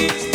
It's